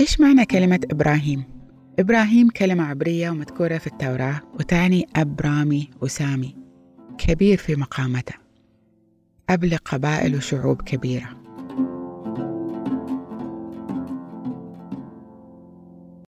إيش معنى كلمة إبراهيم؟ إبراهيم كلمة عبرية ومذكورة في التوراة وتعني أب رامي وسامي كبير في مقامته أب لقبائل وشعوب كبيرة